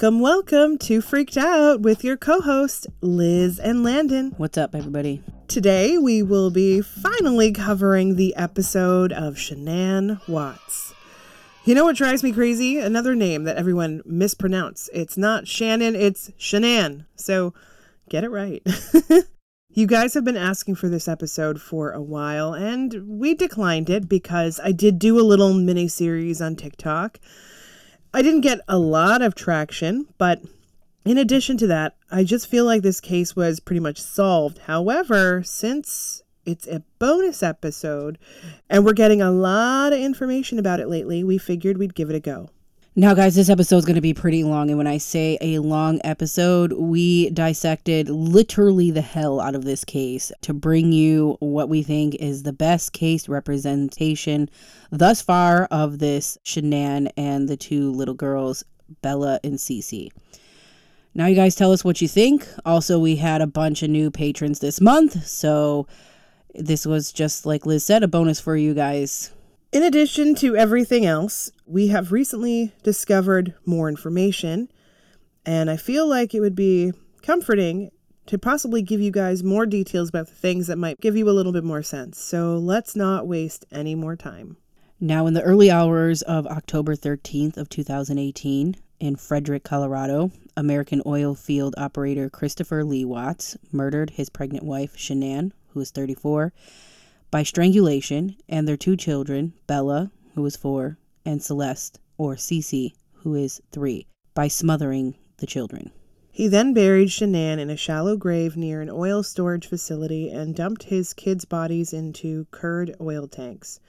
Welcome, welcome to Freaked Out with your co host, Liz and Landon. What's up, everybody? Today, we will be finally covering the episode of Shanann Watts. You know what drives me crazy? Another name that everyone mispronounce. It's not Shannon, it's Shanann. So get it right. you guys have been asking for this episode for a while, and we declined it because I did do a little mini series on TikTok I didn't get a lot of traction, but in addition to that, I just feel like this case was pretty much solved. However, since it's a bonus episode and we're getting a lot of information about it lately, we figured we'd give it a go. Now, guys, this episode is going to be pretty long. And when I say a long episode, we dissected literally the hell out of this case to bring you what we think is the best case representation thus far of this Shanann and the two little girls, Bella and Cece. Now, you guys tell us what you think. Also, we had a bunch of new patrons this month. So, this was just like Liz said, a bonus for you guys. In addition to everything else, we have recently discovered more information, and I feel like it would be comforting to possibly give you guys more details about the things that might give you a little bit more sense. So let's not waste any more time. Now, in the early hours of October 13th of 2018, in Frederick, Colorado, American oil field operator Christopher Lee Watts murdered his pregnant wife, Shanann, who was 34, by strangulation, and their two children, Bella, who is four, and Celeste, or Cece, who is three, by smothering the children. He then buried Shanann in a shallow grave near an oil storage facility and dumped his kids' bodies into crude oil tanks.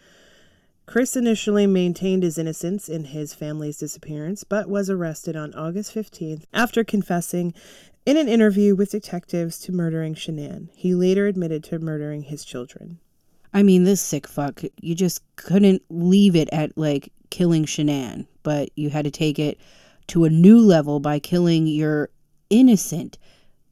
Chris initially maintained his innocence in his family's disappearance, but was arrested on August 15th after confessing in an interview with detectives to murdering Shanann. He later admitted to murdering his children. I mean, this sick fuck, you just couldn't leave it at like killing Shanann, but you had to take it to a new level by killing your innocent,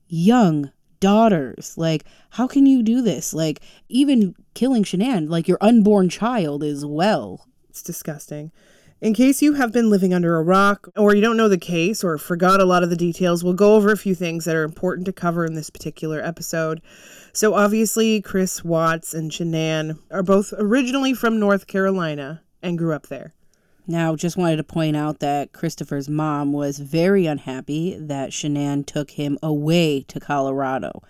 young daughters. Like, how can you do this? Like, even killing Shanann, like your unborn child as well. It's disgusting. In case you have been living under a rock or you don't know the case or forgot a lot of the details, we'll go over a few things that are important to cover in this particular episode. So, obviously, Chris Watts and Shanann are both originally from North Carolina and grew up there. Now, just wanted to point out that Christopher's mom was very unhappy that Shanann took him away to Colorado.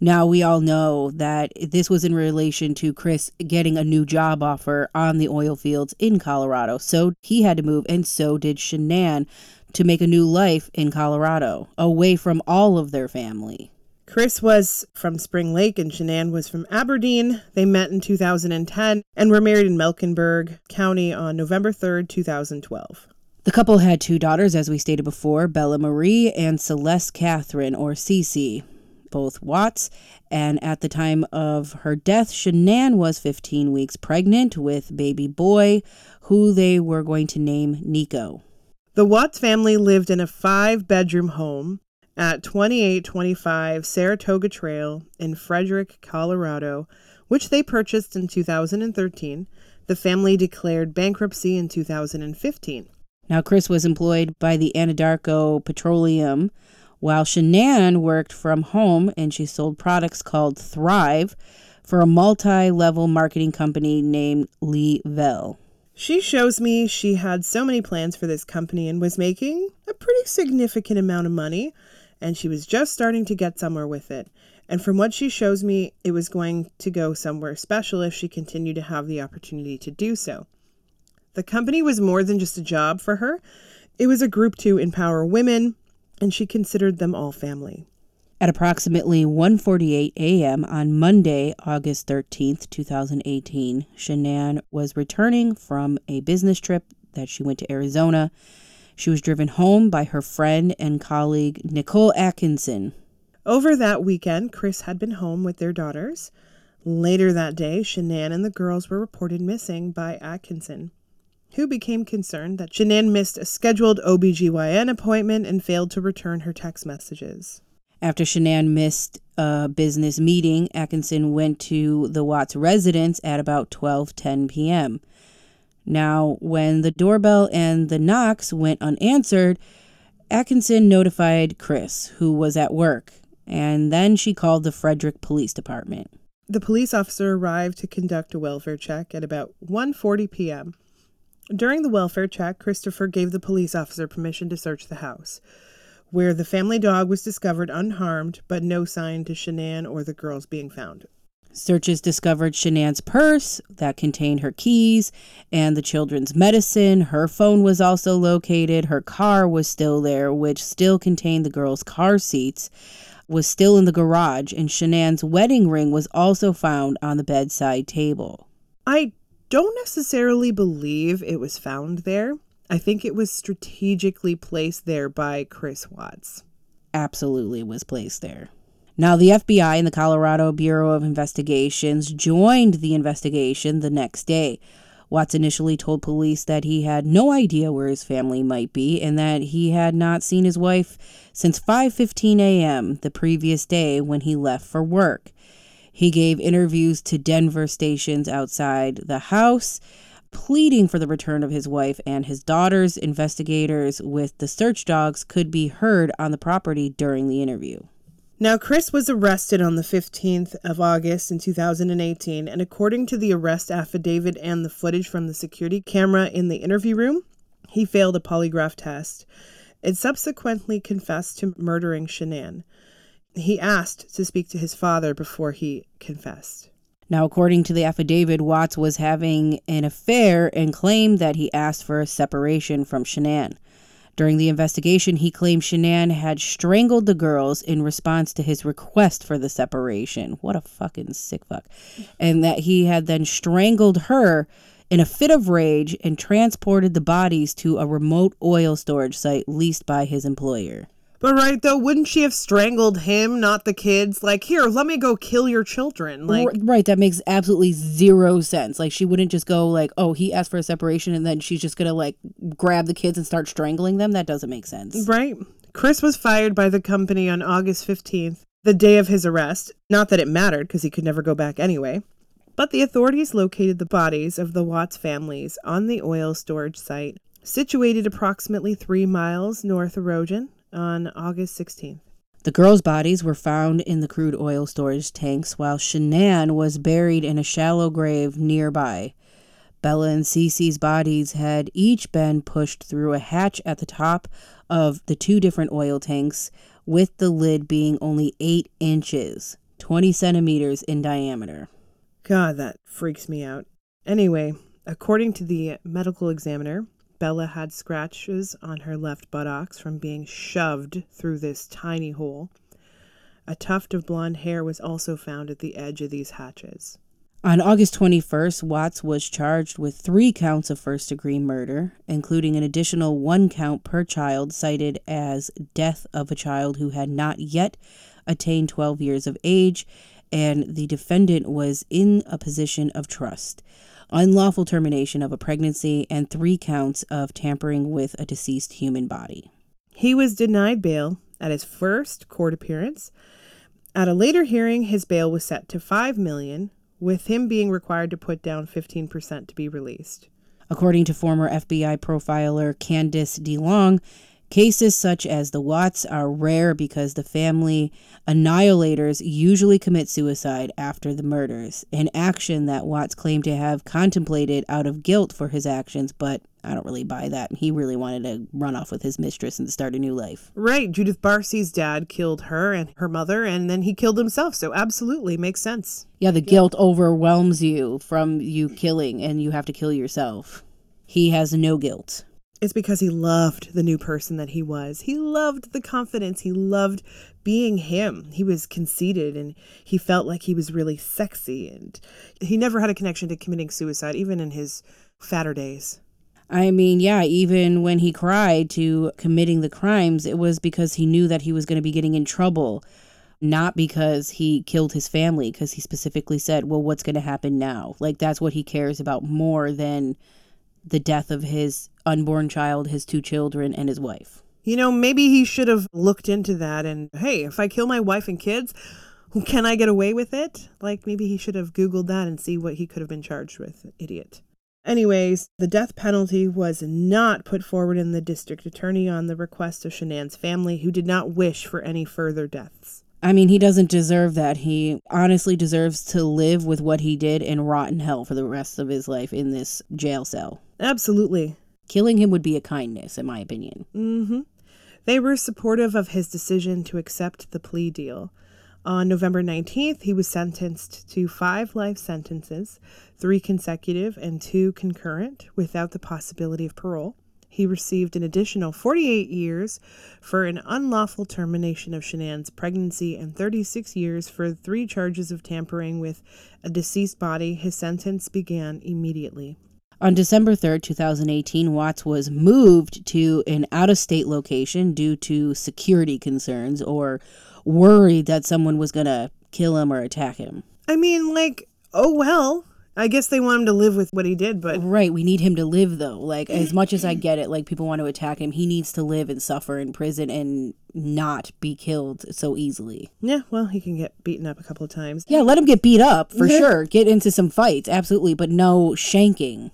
Now, we all know that this was in relation to Chris getting a new job offer on the oil fields in Colorado. So he had to move, and so did Shanann to make a new life in Colorado, away from all of their family. Chris was from Spring Lake and Shanann was from Aberdeen. They met in 2010 and were married in Mecklenburg County on November 3rd, 2012. The couple had two daughters, as we stated before Bella Marie and Celeste Catherine, or Cece, both Watts. And at the time of her death, Shanann was 15 weeks pregnant with baby boy, who they were going to name Nico. The Watts family lived in a five bedroom home at 2825 Saratoga Trail in Frederick, Colorado, which they purchased in 2013. The family declared bankruptcy in 2015. Now, Chris was employed by the Anadarko Petroleum, while Shanann worked from home and she sold products called Thrive for a multi level marketing company named Le-Vel. She shows me she had so many plans for this company and was making a pretty significant amount of money and she was just starting to get somewhere with it. And from what she shows me, it was going to go somewhere special if she continued to have the opportunity to do so. The company was more than just a job for her, it was a group to empower women, and she considered them all family. At approximately 1:48 a.m. on Monday, August 13th, 2018, Shanann was returning from a business trip that she went to Arizona she was driven home by her friend and colleague Nickole Atkinson. Over that weekend, Chris had been home with their daughters. Later that day, Shanann and the girls were reported missing by Atkinson, who became concerned that Shanann missed a scheduled OBGYN appointment and failed to return her text messages. After Shanann missed a business meeting, Atkinson went to the Watts residence at about 12:10 p.m. Now, when the doorbell and the knocks went unanswered, Atkinson notified Chris, who was at work, and then she called the Frederick Police Department. The police officer arrived to conduct a welfare check at about 1:40 p.m. During the welfare check, Christopher gave the police officer permission to search the house, where the family dog was discovered unharmed, but no sign to Shanann or the girls being found. Searches discovered Shanann's purse that contained her keys and the children's medicine. Her phone was also located. Her car was still there, which still contained the girls' car seats, was still in the garage, and Shanann's wedding ring was also found on the bedside table. I don't necessarily believe it was found there. I think it was strategically placed there by Chris Watts. Absolutely was placed there. Now, the FBI and the Colorado Bureau of Investigations joined the investigation the next day. Watts initially told police that he had no idea where his family might be and that he had not seen his wife since 5:15 a.m. the previous day when he left for work. He gave interviews to Denver stations outside the house pleading for the return of his wife and his daughters. Investigators with the search dogs could be heard on the property during the interview. Now, Chris was arrested on the 15th of August in 2018, and according to the arrest affidavit and the footage from the security camera in the interview room, he failed a polygraph test and subsequently confessed to murdering Shanann. He asked to speak to his father before he confessed. Now, according to the affidavit, Watts was having an affair and claimed that he asked for a separation from Shanann. During the investigation, he claimed Shanann had strangled the girls in response to his request for the separation. What a fucking sick fuck. And that he had then strangled her in a fit of rage and transported the bodies to a remote oil storage site leased by his employer. But right though, wouldn't she have strangled him, not the kids? Like, here, let me go kill your children. Like, right, that makes absolutely zero sense. Like, she wouldn't just go like, "Oh, he asked for a separation," and then she's just gonna like grab the kids and start strangling them. That doesn't make sense. Right. Chris was fired by the company on August fifteenth, the day of his arrest. Not that it mattered, because he could never go back anyway. But the authorities located the bodies of the Watts families on the oil storage site, situated approximately three miles north of Roggen on August 16th. The girls' bodies were found in the crude oil storage tanks, while Shanann was buried in a shallow grave nearby. Bella and Cece's bodies had each been pushed through a hatch at the top of the two different oil tanks, with the lid being only 8 inches, 20 centimeters in diameter. God, that freaks me out. Anyway, according to the medical examiner, Bella had scratches on her left buttocks from being shoved through this tiny hole. A tuft of blonde hair was also found at the edge of these hatches. On August 21st, Watts was charged with three counts of first degree murder, including an additional one count per child cited as death of a child who had not yet attained 12 years of age, and the defendant was in a position of trust unlawful termination of a pregnancy, and three counts of tampering with a deceased human body. He was denied bail at his first court appearance. At a later hearing, his bail was set to 5 million, with him being required to put down 15% to be released. According to former FBI profiler Candice DeLong, Cases such as the Watts are rare because the family annihilators usually commit suicide after the murders, an action that Watts claimed to have contemplated out of guilt for his actions, but I don't really buy that. He really wanted to run off with his mistress and start a new life. Right. Judith Barsi's dad killed her and her mother, and then he killed himself. So, absolutely makes sense. Yeah, the guilt overwhelms you from you killing, and you have to kill yourself. He has no guilt. It's because he loved the new person that he was. He loved the confidence. He loved being him. He was conceited and he felt like he was really sexy. And he never had a connection to committing suicide, even in his fatter days. I mean, yeah, even when he cried to committing the crimes, it was because he knew that he was going to be getting in trouble, not because he killed his family, because he specifically said, well, what's going to happen now? Like, that's what he cares about more than the death of his unborn child, his two children, and his wife. You know, maybe he should have looked into that and, hey, if I kill my wife and kids, can I get away with it? Like maybe he should have Googled that and see what he could have been charged with. Idiot. Anyways, the death penalty was not put forward in the district attorney on the request of Shanann's family, who did not wish for any further deaths. I mean, he doesn't deserve that. He honestly deserves to live with what he did in rotten hell for the rest of his life in this jail cell. Absolutely. Killing him would be a kindness, in my opinion. Mm-hmm. They were supportive of his decision to accept the plea deal. On November 19th, he was sentenced to five life sentences, three consecutive and two concurrent, without the possibility of parole. He received an additional 48 years for an unlawful termination of Shanann's pregnancy and 36 years for three charges of tampering with a deceased body. His sentence began immediately. On December 3rd, 2018, Watts was moved to an out of state location due to security concerns or worried that someone was going to kill him or attack him. I mean, like, oh well. I guess they want him to live with what he did, but Right, we need him to live though. Like as much as I mm-hmm. get it, like people want to attack him, he needs to live and suffer in prison and not be killed so easily. yeah, well, he can get beaten up a couple of times. Yeah, let him get beat up for mm-hmm. sure. Get into some fights, absolutely, but no shanking.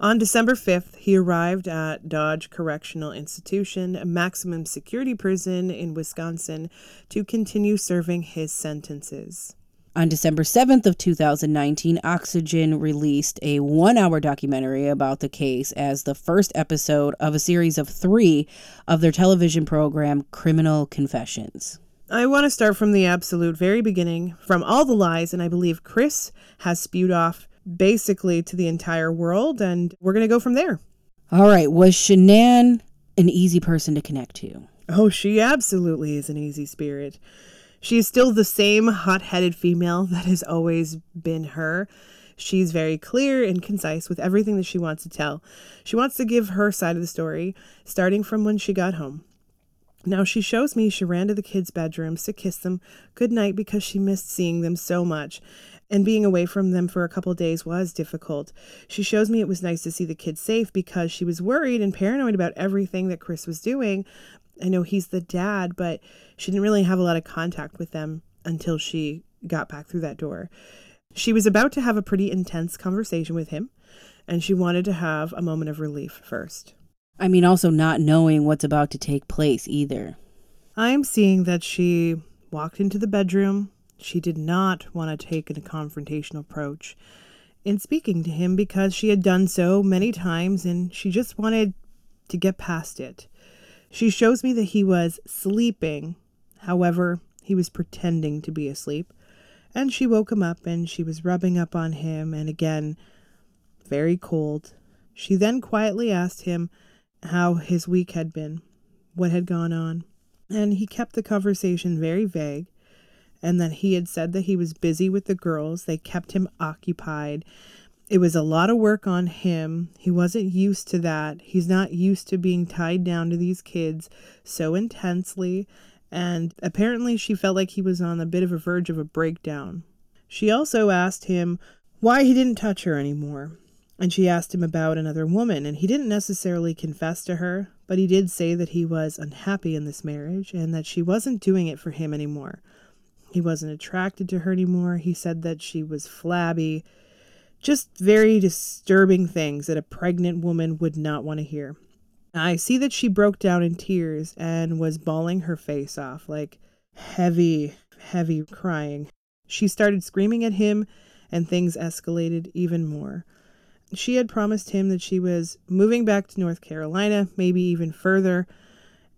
On December 5th, he arrived at Dodge Correctional Institution, a maximum security prison in Wisconsin, to continue serving his sentences. On December 7th of 2019, Oxygen released a 1-hour documentary about the case as the first episode of a series of 3 of their television program Criminal Confessions. I want to start from the absolute very beginning, from all the lies, and I believe Chris has spewed off basically to the entire world, and we're going to go from there. All right, was Shanann an easy person to connect to? Oh, she absolutely is an easy spirit. She is still the same hot headed female that has always been her. She's very clear and concise with everything that she wants to tell. She wants to give her side of the story, starting from when she got home. Now, she shows me she ran to the kids' bedrooms to kiss them good night because she missed seeing them so much, and being away from them for a couple days was difficult. She shows me it was nice to see the kids safe because she was worried and paranoid about everything that Chris was doing. I know he's the dad, but she didn't really have a lot of contact with them until she got back through that door. She was about to have a pretty intense conversation with him, and she wanted to have a moment of relief first. I mean, also not knowing what's about to take place either. I'm seeing that she walked into the bedroom. She did not want to take a confrontational approach in speaking to him because she had done so many times and she just wanted to get past it. She shows me that he was sleeping. However, he was pretending to be asleep. And she woke him up and she was rubbing up on him and again, very cold. She then quietly asked him how his week had been, what had gone on. And he kept the conversation very vague and that he had said that he was busy with the girls. They kept him occupied. It was a lot of work on him. He wasn't used to that. He's not used to being tied down to these kids so intensely. And apparently, she felt like he was on a bit of a verge of a breakdown. She also asked him why he didn't touch her anymore. And she asked him about another woman, and he didn't necessarily confess to her, but he did say that he was unhappy in this marriage and that she wasn't doing it for him anymore. He wasn't attracted to her anymore. He said that she was flabby. Just very disturbing things that a pregnant woman would not want to hear. I see that she broke down in tears and was bawling her face off, like heavy, heavy crying. She started screaming at him, and things escalated even more. She had promised him that she was moving back to North Carolina, maybe even further,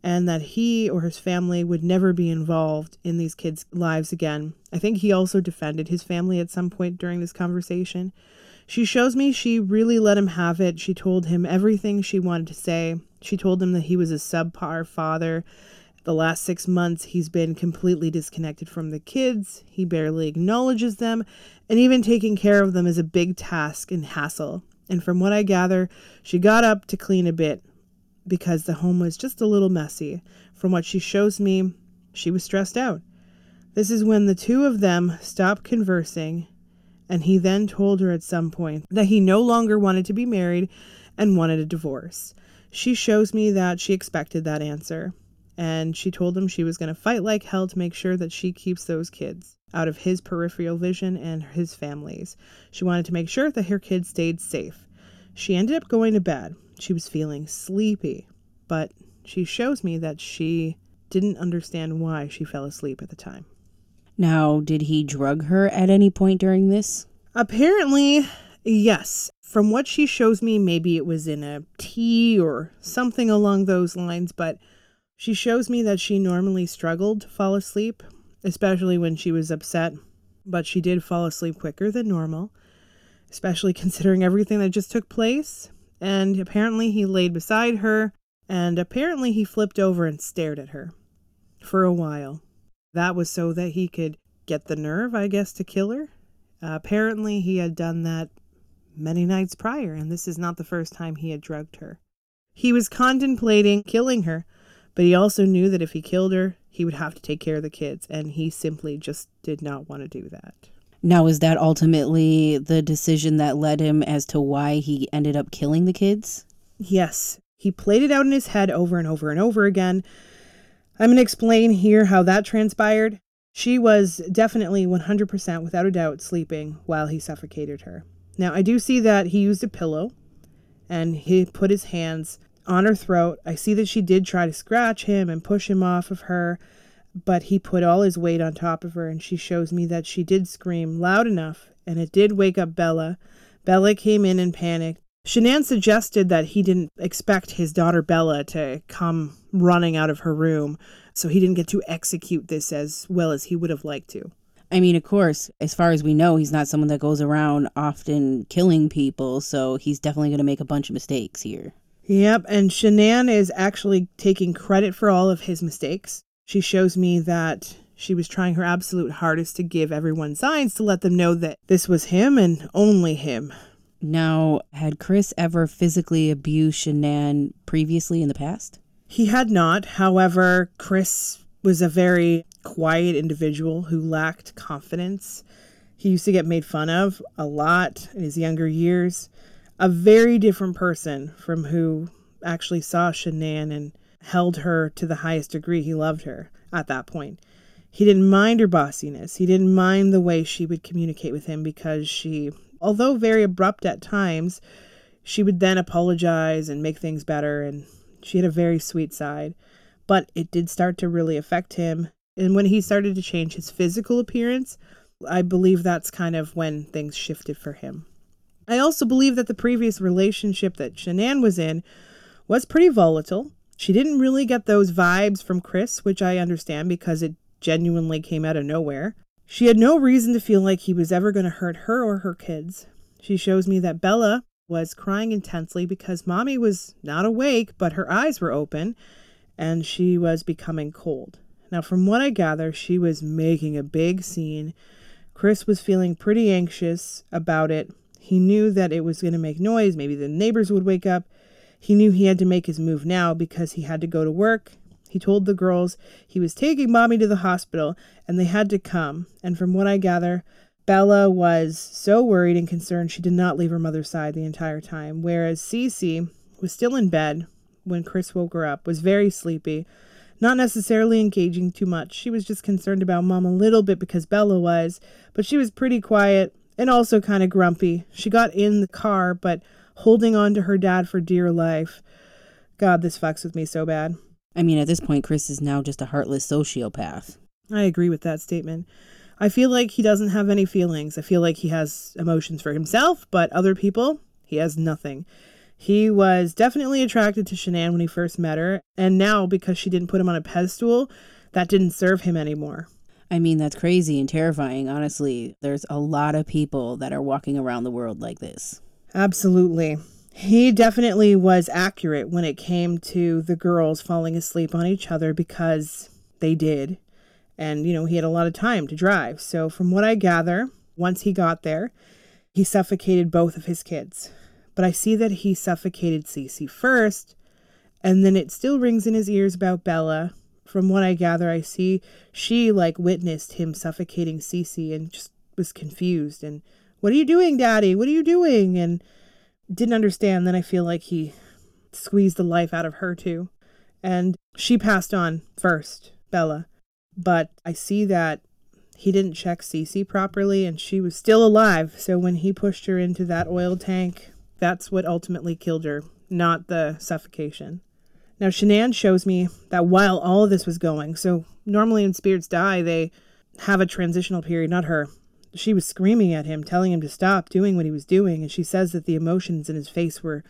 and that he or his family would never be involved in these kids' lives again. I think he also defended his family at some point during this conversation. She shows me she really let him have it. She told him everything she wanted to say. She told him that he was a subpar father. The last six months, he's been completely disconnected from the kids. He barely acknowledges them, and even taking care of them is a big task and hassle. And from what I gather, she got up to clean a bit because the home was just a little messy. From what she shows me, she was stressed out. This is when the two of them stop conversing, and he then told her at some point that he no longer wanted to be married and wanted a divorce. She shows me that she expected that answer, and she told him she was going to fight like hell to make sure that she keeps those kids out of his peripheral vision and his family's. She wanted to make sure that her kids stayed safe. She ended up going to bed. She was feeling sleepy, but she shows me that she didn't understand why she fell asleep at the time. Now, did he drug her at any point during this? Apparently, yes. From what she shows me, maybe it was in a tea or something along those lines, but she shows me that she normally struggled to fall asleep, especially when she was upset, but she did fall asleep quicker than normal, especially considering everything that just took place. And apparently, he laid beside her, and apparently, he flipped over and stared at her for a while. That was so that he could get the nerve, I guess, to kill her. Uh, apparently, he had done that many nights prior, and this is not the first time he had drugged her. He was contemplating killing her, but he also knew that if he killed her, he would have to take care of the kids, and he simply just did not want to do that. Now, is that ultimately the decision that led him as to why he ended up killing the kids? Yes, he played it out in his head over and over and over again. I'm going to explain here how that transpired. She was definitely 100% without a doubt sleeping while he suffocated her. Now, I do see that he used a pillow and he put his hands on her throat. I see that she did try to scratch him and push him off of her, but he put all his weight on top of her, and she shows me that she did scream loud enough, and it did wake up Bella. Bella came in and panicked. Shanann suggested that he didn't expect his daughter Bella to come running out of her room, so he didn't get to execute this as well as he would have liked to. I mean, of course, as far as we know, he's not someone that goes around often killing people, so he's definitely going to make a bunch of mistakes here. Yep, and Shanann is actually taking credit for all of his mistakes. She shows me that she was trying her absolute hardest to give everyone signs to let them know that this was him and only him. Now, had Chris ever physically abused Shanann previously in the past? He had not. However, Chris was a very quiet individual who lacked confidence. He used to get made fun of a lot in his younger years. A very different person from who actually saw Shanann and held her to the highest degree. He loved her at that point. He didn't mind her bossiness. He didn't mind the way she would communicate with him because she although very abrupt at times, she would then apologize and make things better, and she had a very sweet side. But it did start to really affect him. And when he started to change his physical appearance, I believe that's kind of when things shifted for him. I also believe that the previous relationship that Shanann was in was pretty volatile. She didn't really get those vibes from Chris, which I understand because it genuinely came out of nowhere. She had no reason to feel like he was ever going to hurt her or her kids. She shows me that Bella was crying intensely because mommy was not awake, but her eyes were open, and she was becoming cold. Now, from what I gather, she was making a big scene. Chris was feeling pretty anxious about it. He knew that it was going to make noise. Maybe the neighbors would wake up. He knew he had to make his move now because he had to go to work he told the girls he was taking mommy to the hospital and they had to come. And from what I gather, Bella was so worried and concerned she did not leave her mother's side the entire time, whereas Cece was still in bed when Chris woke her up, was very sleepy, not necessarily engaging too much. She was just concerned about mom a little bit because Bella was, but she was pretty quiet and also kind of grumpy. She got in the car, but holding on to her dad for dear life. God, this fucks with me so bad. I mean, at this point, Chris is now just a heartless sociopath. I agree with that statement. I feel like he doesn't have any feelings. I feel like he has emotions for himself, but other people, he has nothing. He was definitely attracted to Shanann when he first met her, and now because she didn't put him on a pedestal, that didn't serve him anymore. I mean, that's crazy and terrifying, honestly. There's a lot of people that are walking around the world like this. Absolutely. He definitely was accurate when it came to the girls falling asleep on each other because they did. And, you know, he had a lot of time to drive. So, from what I gather, once he got there, he suffocated both of his kids. But I see that he suffocated Cece first, and then it still rings in his ears about Bella. From what I gather, I see she like witnessed him suffocating Cece and just was confused and what are you doing, Daddy? What are you doing? And didn't understand. Then I feel like he squeezed the life out of her too. And she passed on first, Bella. But I see that he didn't check Cece properly and she was still alive. So when he pushed her into that oil tank, That's what ultimately killed her, not the suffocation. Now, Shanann shows me that while all of this was going, so normally when spirits die, they have a transitional period, not her. She was screaming at him, telling him to stop doing what he was doing, and she says that the emotions in his face were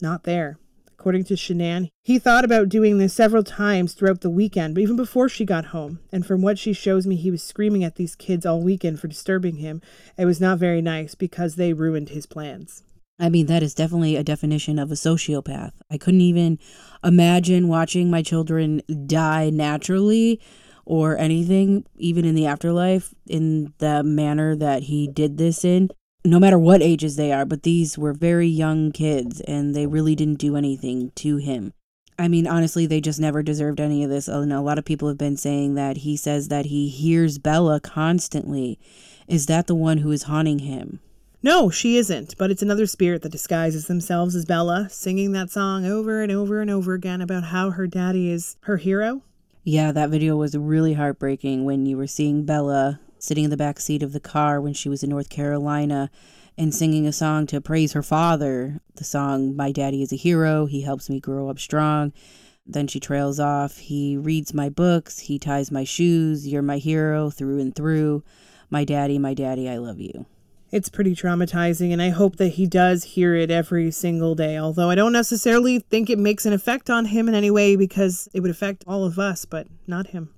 not there. According to Shanann, he thought about doing this several times throughout the weekend, but even before she got home. And from what she shows me, he was screaming at these kids all weekend for disturbing him. It was not very nice because they ruined his plans. I mean, that is definitely a definition of a sociopath. I couldn't even imagine watching my children die naturally or anything, even in the afterlife, in the manner that he did this in no matter what ages they are, but these were very young kids and they really didn't do anything to him. I mean, honestly, they just never deserved any of this. Uh, and a lot of people have been saying that he says that he hears Bella constantly. Is that the one who is haunting him? No, she isn't, but it's another spirit that disguises themselves as Bella, singing that song over and over and over again about how her daddy is her hero. Yeah, that video was really heartbreaking when you were seeing Bella sitting in the back seat of the car when she was in North Carolina and singing a song to praise her father. The song, My Daddy is a Hero, He Helps Me Grow Up Strong. Then she trails off. He reads my books, he ties my shoes. You're my hero through and through. My daddy, my daddy, I love you. It's pretty traumatizing, and I hope that he does hear it every single day. Although I don't necessarily think it makes an effect on him in any way because it would affect all of us, but not him.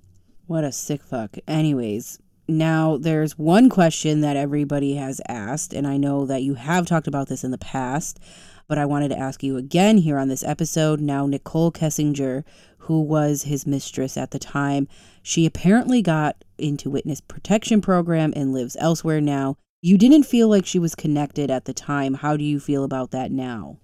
What a sick fuck. Anyways, now, there's one question that everybody has asked, and I know that you have talked about this in the past, but I wanted to ask you again here on this episode. Now, Nicole Kessinger, who was his mistress at the time, she apparently got into witness protection program and lives elsewhere now. You didn't feel like she was connected at the time. How do you feel about that now?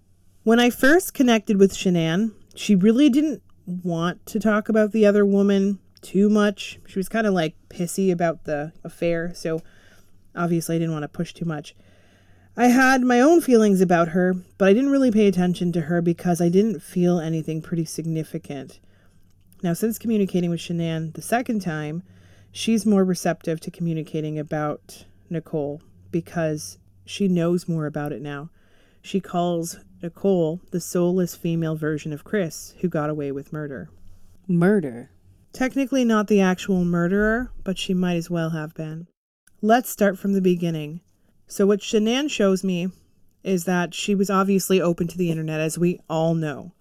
When I first connected with Shanann, she really didn't want to talk about the other woman too much. She was kind of like pissy about the affair, so obviously I didn't want to push too much. I had my own feelings about her, but I didn't really pay attention to her because I didn't feel anything pretty significant. Now, since communicating with Shanann the second time, she's more receptive to communicating about Nicole because she knows more about it now. She calls Nicole the soulless female version of Chris who got away with murder. Murder? Technically not the actual murderer, but she might as well have been. Let's start from the beginning. So, what Shanann shows me is that she was obviously open to the internet, as we all know.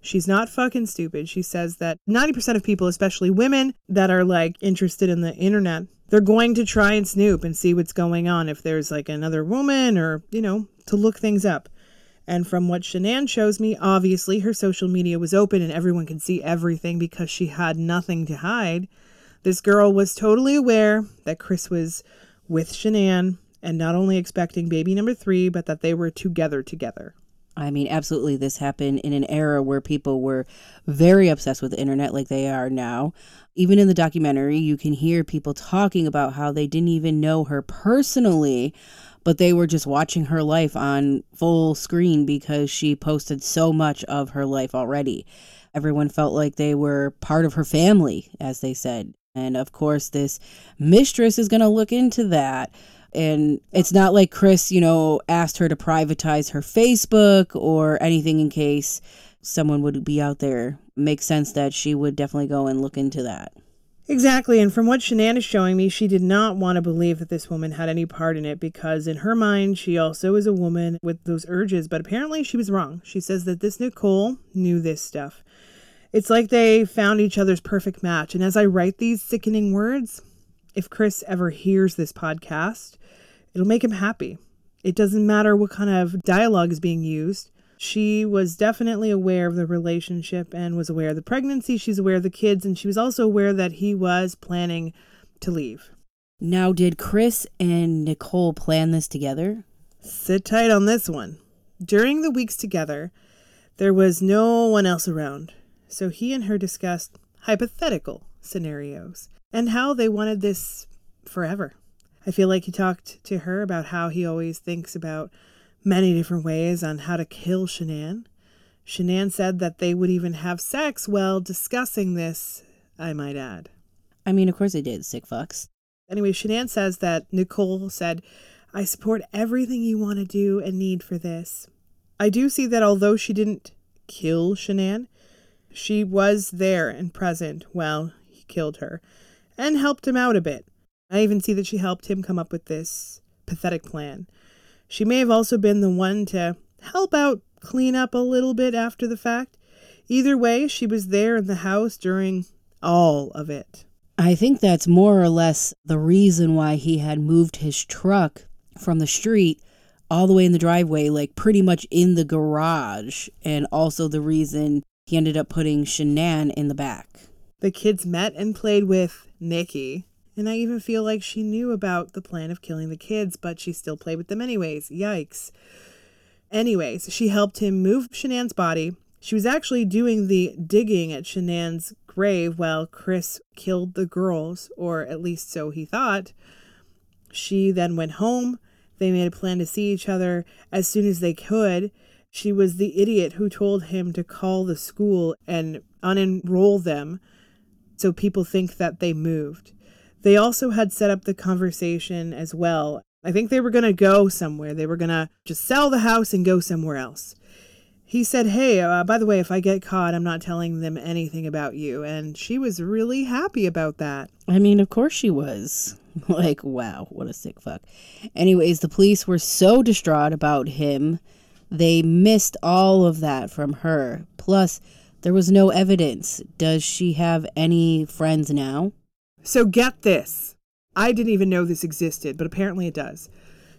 She's not fucking stupid. She says that 90% of people, especially women that are like interested in the internet, they're going to try and snoop and see what's going on if there's like another woman or, you know, to look things up. And from what Shanann shows me, obviously her social media was open and everyone could see everything because she had nothing to hide. This girl was totally aware that Chris was with Shanann and not only expecting baby number three, but that they were together together. I mean, absolutely, this happened in an era where people were very obsessed with the internet like they are now. Even in the documentary, you can hear people talking about how they didn't even know her personally, but they were just watching her life on full screen because she posted so much of her life already. Everyone felt like they were part of her family, as they said. And of course, this mistress is going to look into that. And it's not like Chris, you know, asked her to privatize her Facebook or anything in case someone would be out there. Makes sense that she would definitely go and look into that. Exactly, and from what Shanann is showing me, she did not want to believe that this woman had any part in it because, in her mind, she also is a woman with those urges, but apparently she was wrong. She says that this Nicole knew this stuff. It's like they found each other's perfect match, and as I write these sickening words, if Chris ever hears this podcast, it'll make him happy. It doesn't matter what kind of dialogue is being used she was definitely aware of the relationship and was aware of the pregnancy. She's aware of the kids, and she was also aware that he was planning to leave. Now, did Chris and Nicole plan this together? Sit tight on this one. During the weeks together, there was no one else around, so he and her discussed hypothetical scenarios and how they wanted this forever. I feel like he talked to her about how he always thinks about many different ways on how to kill Shanann. Shanann said that they would even have sex while discussing this, I might add. I mean, of course they did, sick fucks. Anyway, Shanann says that Nicole said, I support everything you want to do and need for this. I do see that although she didn't kill Shanann, she was there and present while he killed her and helped him out a bit. I even see that she helped him come up with this pathetic plan. She may have also been the one to help out clean up a little bit after the fact. Either way, she was there in the house during all of it. I think that's more or less the reason why he had moved his truck from the street all the way in the driveway, like pretty much in the garage, and also the reason he ended up putting Shanann in the back. The kids met and played with Nikki, and I even feel like she knew about the plan of killing the kids, but she still played with them anyways. Yikes. Anyways, she helped him move Shanann's body. She was actually doing the digging at Shanann's grave while Chris killed the girls, or at least so he thought. She then went home. They made a plan to see each other as soon as they could. She was the idiot who told him to call the school and unenroll them so people think that they moved. They also had set up the conversation as well. I think they were going to go somewhere. They were going to just sell the house and go somewhere else. He said, Hey, uh, by the way, if I get caught, I'm not telling them anything about you. And she was really happy about that. I mean, of course she was. like, wow, what a sick fuck. Anyways, the police were so distraught about him, they missed all of that from her. Plus, there was no evidence. Does she have any friends now? So get this. I didn't even know this existed, but apparently it does.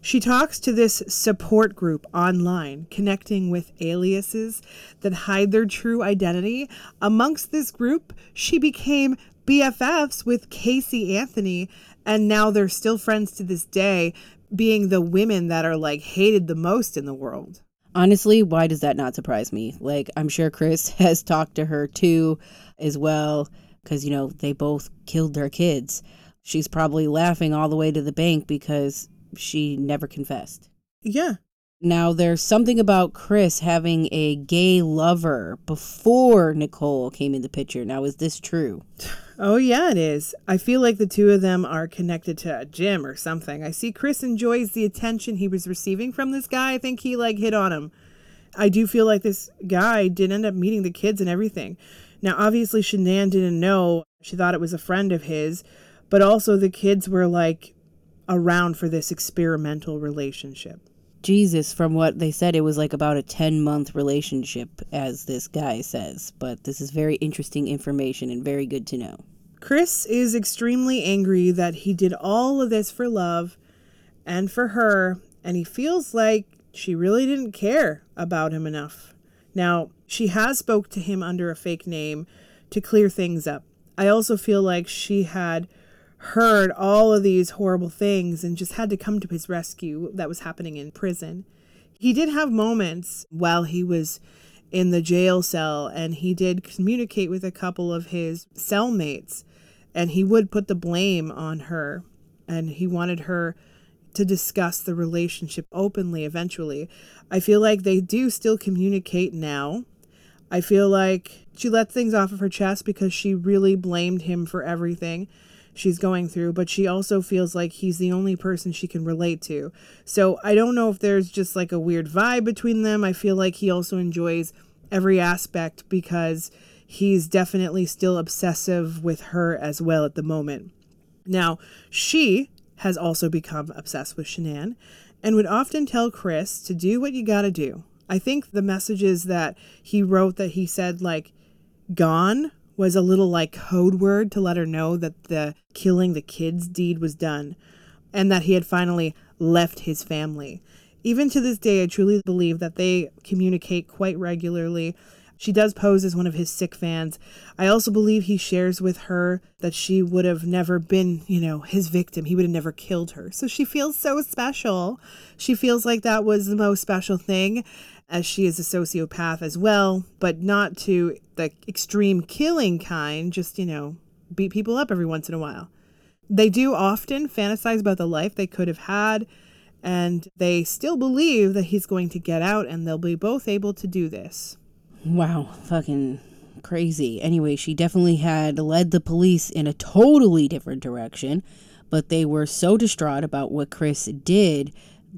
She talks to this support group online, connecting with aliases that hide their true identity. Amongst this group, she became BFFs with Casey Anthony, and now they're still friends to this day, being the women that are like hated the most in the world. Honestly, why does that not surprise me? Like, I'm sure Chris has talked to her too, as well, because, you know, they both killed their kids. She's probably laughing all the way to the bank because she never confessed. Yeah. Now, there's something about Chris having a gay lover before Nicole came in the picture. Now, is this true? Oh, yeah, it is. I feel like the two of them are connected to a gym or something. I see Chris enjoys the attention he was receiving from this guy. I think he, like, hit on him. I do feel like this guy did end up meeting the kids and everything. Now, obviously, Shanann didn't know. She thought it was a friend of his, but also the kids were, like, around for this experimental relationship. Jesus, from what they said, it was like about a 10 month relationship, as this guy says. But this is very interesting information and very good to know. Chris is extremely angry that he did all of this for love and for her, and he feels like she really didn't care about him enough. Now, she has spoke to him under a fake name to clear things up. I also feel like she had heard all of these horrible things and just had to come to his rescue that was happening in prison. He did have moments while he was in the jail cell and he did communicate with a couple of his cellmates and he would put the blame on her and he wanted her to discuss the relationship openly eventually. I feel like they do still communicate now. I feel like she let things off of her chest because she really blamed him for everything she's going through, but she also feels like he's the only person she can relate to. So I don't know if there's just like a weird vibe between them. I feel like he also enjoys every aspect because he's definitely still obsessive with her as well at the moment. Now, she has also become obsessed with Shanann and would often tell Chris to do what you gotta do. I think the messages that he wrote that he said, like, gone was a little like code word to let her know that the killing the kids deed was done and that he had finally left his family. Even to this day, I truly believe that they communicate quite regularly. She does pose as one of his sick fans. I also believe he shares with her that she would have never been, you know, his victim. He would have never killed her. So she feels so special. She feels like that was the most special thing as she is a sociopath as well, but not to the extreme killing kind, just, you know, beat people up every once in a while. They do often fantasize about the life they could have had, and they still believe that he's going to get out and they'll be both able to do this. Wow, fucking crazy. Anyway, she definitely had led the police in a totally different direction, but they were so distraught about what Chris did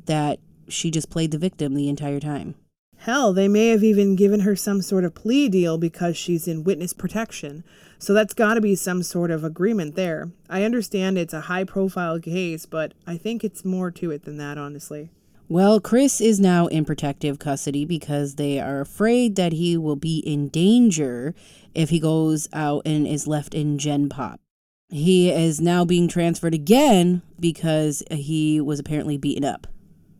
that she just played the victim the entire time. Hell, they may have even given her some sort of plea deal because she's in witness protection. So that's got to be some sort of agreement there. I understand it's a high profile case, but I think it's more to it than that, honestly. Well, Chris is now in protective custody because they are afraid that he will be in danger if he goes out and is left in Gen Pop. He is now being transferred again because he was apparently beaten up.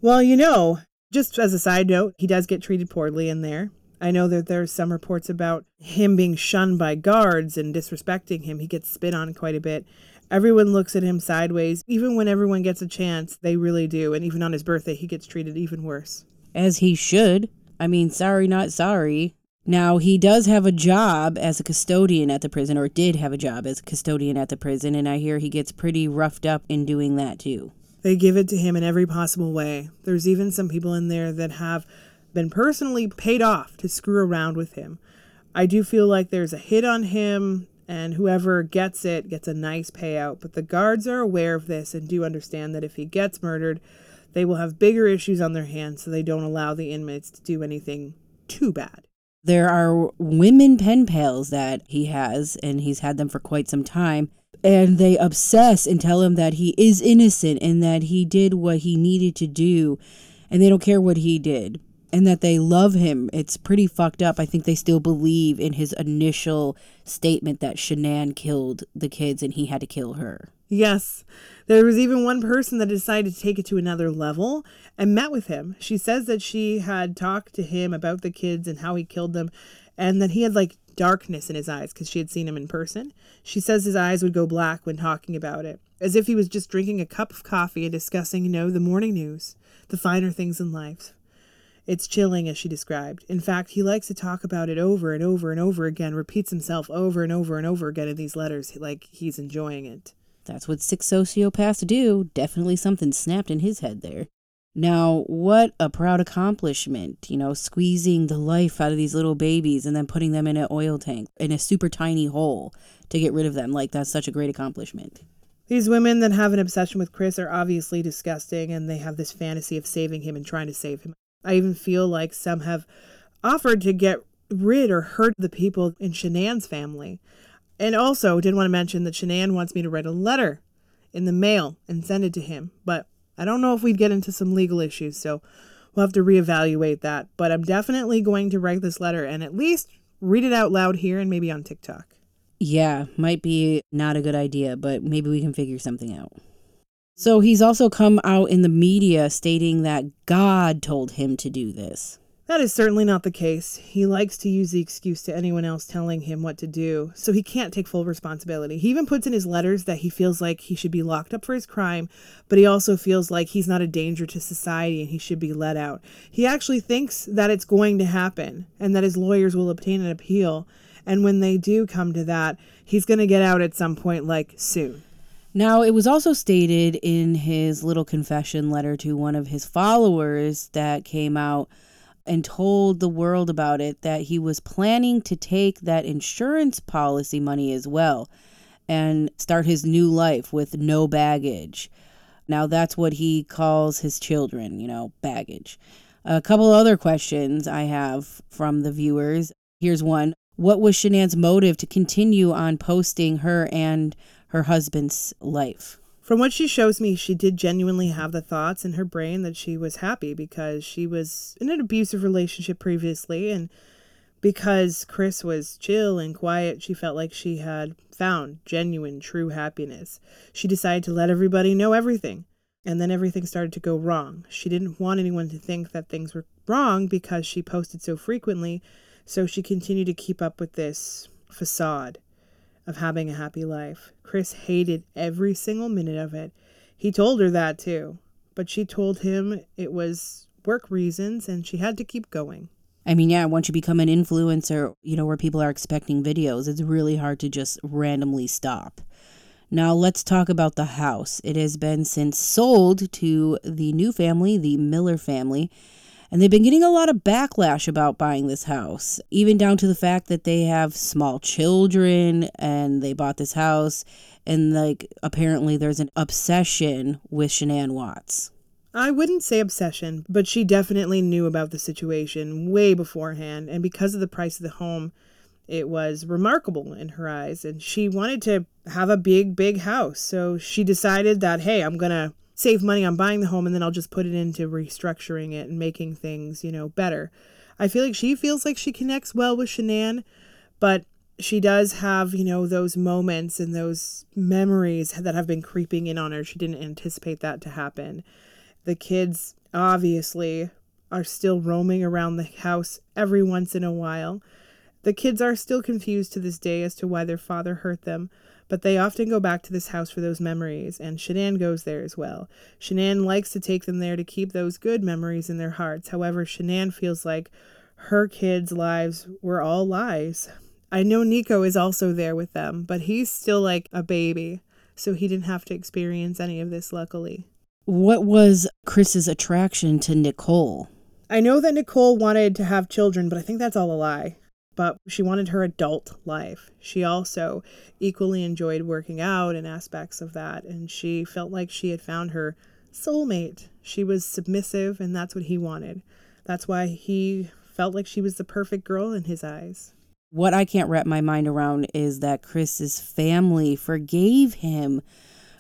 Well, you know, just as a side note, he does get treated poorly in there. I know that there's some reports about him being shunned by guards and disrespecting him. He gets spit on quite a bit. Everyone looks at him sideways. Even when everyone gets a chance, they really do. And even on his birthday, he gets treated even worse. As he should. I mean, sorry, not sorry. Now, he does have a job as a custodian at the prison, or did have a job as a custodian at the prison, and I hear he gets pretty roughed up in doing that too. They give it to him in every possible way. There's even some people in there that have been personally paid off to screw around with him. I do feel like there's a hit on him, and whoever gets it gets a nice payout. But the guards are aware of this and do understand that if he gets murdered, they will have bigger issues on their hands, so they don't allow the inmates to do anything too bad. There are women pen pals that he has, and he's had them for quite some time and they obsess and tell him that he is innocent and that he did what he needed to do and they don't care what he did and that they love him. It's pretty fucked up. I think they still believe in his initial statement that Shanann killed the kids and he had to kill her. Yes. There was even one person that decided to take it to another level and met with him. She says that she had talked to him about the kids and how he killed them and that he had like darkness in his eyes because she had seen him in person. She says his eyes would go black when talking about it, as if he was just drinking a cup of coffee and discussing, you know, the morning news, the finer things in life. It's chilling, as she described. In fact, he likes to talk about it over and over and over again, repeats himself over and over and over again in these letters, like he's enjoying it. That's what six sociopaths do. Definitely something snapped in his head there. Now, what a proud accomplishment, you know, squeezing the life out of these little babies and then putting them in an oil tank in a super tiny hole to get rid of them. Like, that's such a great accomplishment. These women that have an obsession with Chris are obviously disgusting and they have this fantasy of saving him and trying to save him. I even feel like some have offered to get rid or hurt the people in Shanann's family. And also, did want to mention that Shanann wants me to write a letter in the mail and send it to him, but I don't know if we'd get into some legal issues, so we'll have to reevaluate that. But I'm definitely going to write this letter and at least read it out loud here and maybe on TikTok. Yeah, might be not a good idea, but maybe we can figure something out. So he's also come out in the media stating that God told him to do this. That is certainly not the case. He likes to use the excuse to anyone else telling him what to do, so he can't take full responsibility. He even puts in his letters that he feels like he should be locked up for his crime, but he also feels like he's not a danger to society and he should be let out. He actually thinks that it's going to happen and that his lawyers will obtain an appeal, and when they do come to that, he's going to get out at some point, like soon. Now, it was also stated in his little confession letter to one of his followers that came out and told the world about it that he was planning to take that insurance policy money as well and start his new life with no baggage. Now, that's what he calls his children, you know, baggage. A couple other questions I have from the viewers. Here's one What was Shanann's motive to continue on posting her and her husband's life? From what she shows me, she did genuinely have the thoughts in her brain that she was happy because she was in an abusive relationship previously and because Chris was chill and quiet, she felt like she had found genuine, true happiness. She decided to let everybody know everything. And then everything started to go wrong. She didn't want anyone to think that things were wrong because she posted so frequently, so she continued to keep up with this facade of having a happy life. Chris hated every single minute of it. He told her that too, but she told him it was work reasons and she had to keep going. I mean, yeah, once you become an influencer, you know, where people are expecting videos, it's really hard to just randomly stop. Now, let's talk about the house. It has been since sold to the new family, the Miller family, And they've been getting a lot of backlash about buying this house, even down to the fact that they have small children and they bought this house. And like, apparently, there's an obsession with Shanann Watts. I wouldn't say obsession, but she definitely knew about the situation way beforehand. And because of the price of the home, it was remarkable in her eyes. And she wanted to have a big, big house. So she decided that, hey, I'm going to save money on buying the home and then I'll just put it into restructuring it and making things, you know, better. I feel like she feels like she connects well with Shanann, but she does have, you know, those moments and those memories that have been creeping in on her. She didn't anticipate that to happen. The kids obviously are still roaming around the house every once in a while. The kids are still confused to this day as to why their father hurt them, but they often go back to this house for those memories, and Shanann goes there as well. Shanann likes to take them there to keep those good memories in their hearts. However, Shanann feels like her kids' lives were all lies. I know Nico is also there with them, but he's still like a baby, so he didn't have to experience any of this, luckily. What was Chris's attraction to Nicole? I know that Nicole wanted to have children, but I think that's all a lie. But she wanted her adult life. She also equally enjoyed working out and aspects of that, and she felt like she had found her soulmate. She was submissive, and that's what he wanted. That's why he felt like she was the perfect girl in his eyes. What I can't wrap my mind around is that Chris's family forgave him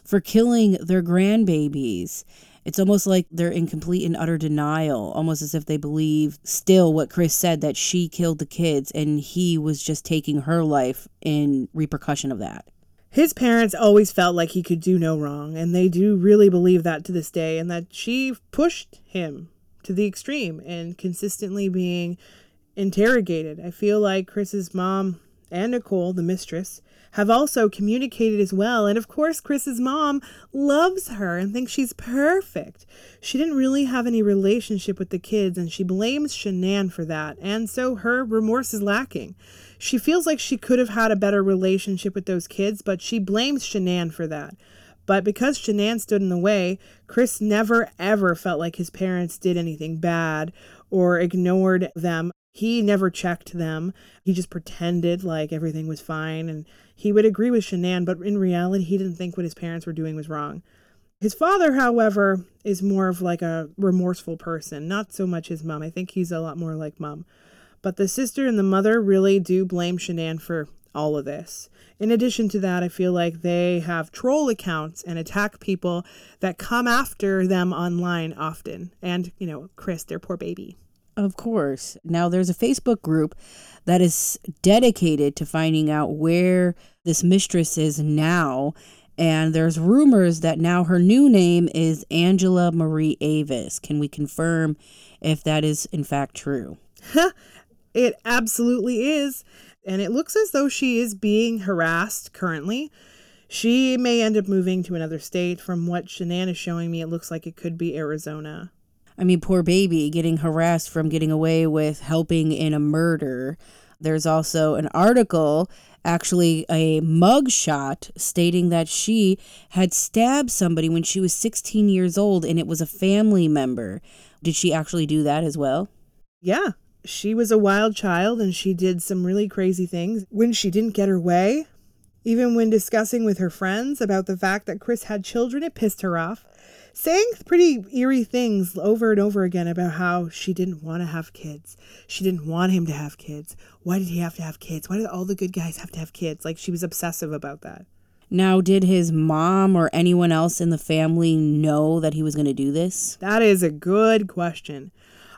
for killing their grandbabies. It's almost like they're in complete and utter denial, almost as if they believe still what Chris said that she killed the kids and he was just taking her life in repercussion of that. His parents always felt like he could do no wrong, and they do really believe that to this day, and that she pushed him to the extreme and consistently being interrogated. I feel like Chris's mom and Nicole, the mistress, have also communicated as well. And of course, Chris's mom loves her and thinks she's perfect. She didn't really have any relationship with the kids, and she blames Shanann for that. And so her remorse is lacking. She feels like she could have had a better relationship with those kids, but she blames Shanann for that. But because Shanann stood in the way, Chris never ever felt like his parents did anything bad or ignored them. He never checked them. He just pretended like everything was fine and he would agree with Shanann, but in reality, he didn't think what his parents were doing was wrong. His father, however, is more of like a remorseful person, not so much his mom. I think he's a lot more like mom. But the sister and the mother really do blame Shanann for all of this. In addition to that, I feel like they have troll accounts and attack people that come after them online often. And, you know, Chris, their poor baby. Of course. Now, there's a Facebook group that is dedicated to finding out where this mistress is now. And there's rumors that now her new name is Angela Marie Avis. Can we confirm if that is in fact true? it absolutely is. And it looks as though she is being harassed currently. She may end up moving to another state. From what Shanann is showing me, it looks like it could be Arizona. I mean, poor baby getting harassed from getting away with helping in a murder. There's also an article, actually a mugshot, stating that she had stabbed somebody when she was 16 years old and it was a family member. Did she actually do that as well? Yeah. She was a wild child and she did some really crazy things. When she didn't get her way, even when discussing with her friends about the fact that Chris had children, it pissed her off saying pretty eerie things over and over again about how she didn't want to have kids. She didn't want him to have kids. Why did he have to have kids? Why did all the good guys have to have kids? Like she was obsessive about that. Now, did his mom or anyone else in the family know that he was going to do this? That is a good question.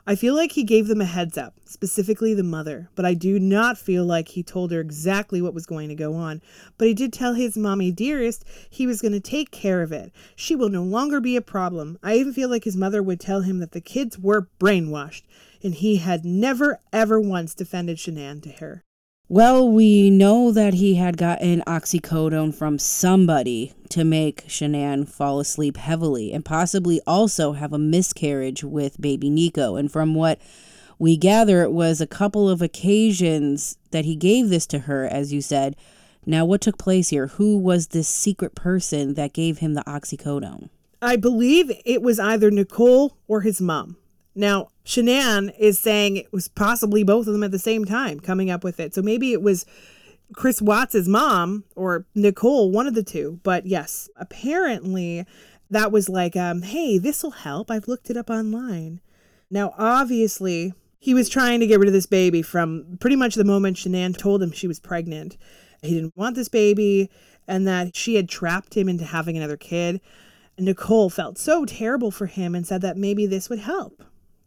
I feel like he gave them a heads up, specifically the mother, but I do not feel like he told her exactly what was going to go on. But he did tell his mommy dearest he was going to take care of it. She will no longer be a problem. I even feel like his mother would tell him that the kids were brainwashed, and he had never ever once defended Shanann to her. Well, we know that he had gotten oxycodone from somebody to make Shanann fall asleep heavily and possibly also have a miscarriage with baby Nico. And from what we gather, it was a couple of occasions that he gave this to her, as you said. Now, what took place here? Who was this secret person that gave him the oxycodone? I believe it was either Nicole or his mom. Now, Shanann is saying it was possibly both of them at the same time coming up with it. So maybe it was Chris Watts' mom or Nicole, one of the two. But yes, apparently that was like, um, hey, this will help. I've looked it up online. Now, obviously, he was trying to get rid of this baby from pretty much the moment Shanann told him she was pregnant. He didn't want this baby and that she had trapped him into having another kid. Nicole felt so terrible for him and said that maybe this would help,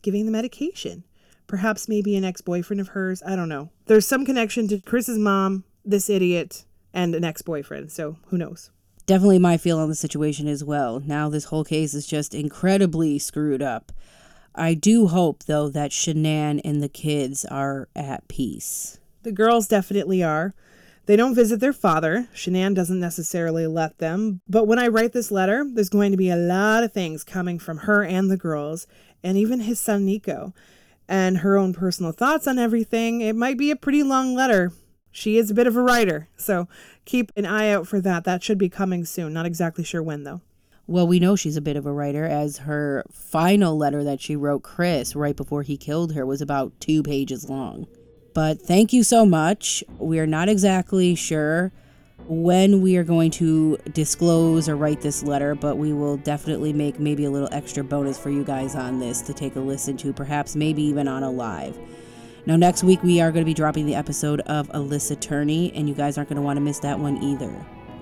giving the medication. Perhaps maybe an ex boyfriend of hers. I don't know. There's some connection to Chris's mom, this idiot, and an ex boyfriend. So who knows? Definitely my feel on the situation as well. Now this whole case is just incredibly screwed up. I do hope, though, that Shanann and the kids are at peace. The girls definitely are. They don't visit their father. Shanann doesn't necessarily let them. But when I write this letter, there's going to be a lot of things coming from her and the girls, and even his son Nico, and her own personal thoughts on everything. It might be a pretty long letter. She is a bit of a writer, so keep an eye out for that. That should be coming soon. Not exactly sure when, though. Well, we know she's a bit of a writer, as her final letter that she wrote Chris right before he killed her was about two pages long. But thank you so much. We are not exactly sure when we are going to disclose or write this letter, but we will definitely make maybe a little extra bonus for you guys on this to take a listen to, perhaps maybe even on a live. Now, next week we are going to be dropping the episode of Alyssa Turney, and you guys aren't going to want to miss that one either.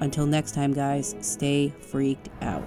Until next time, guys, stay freaked out.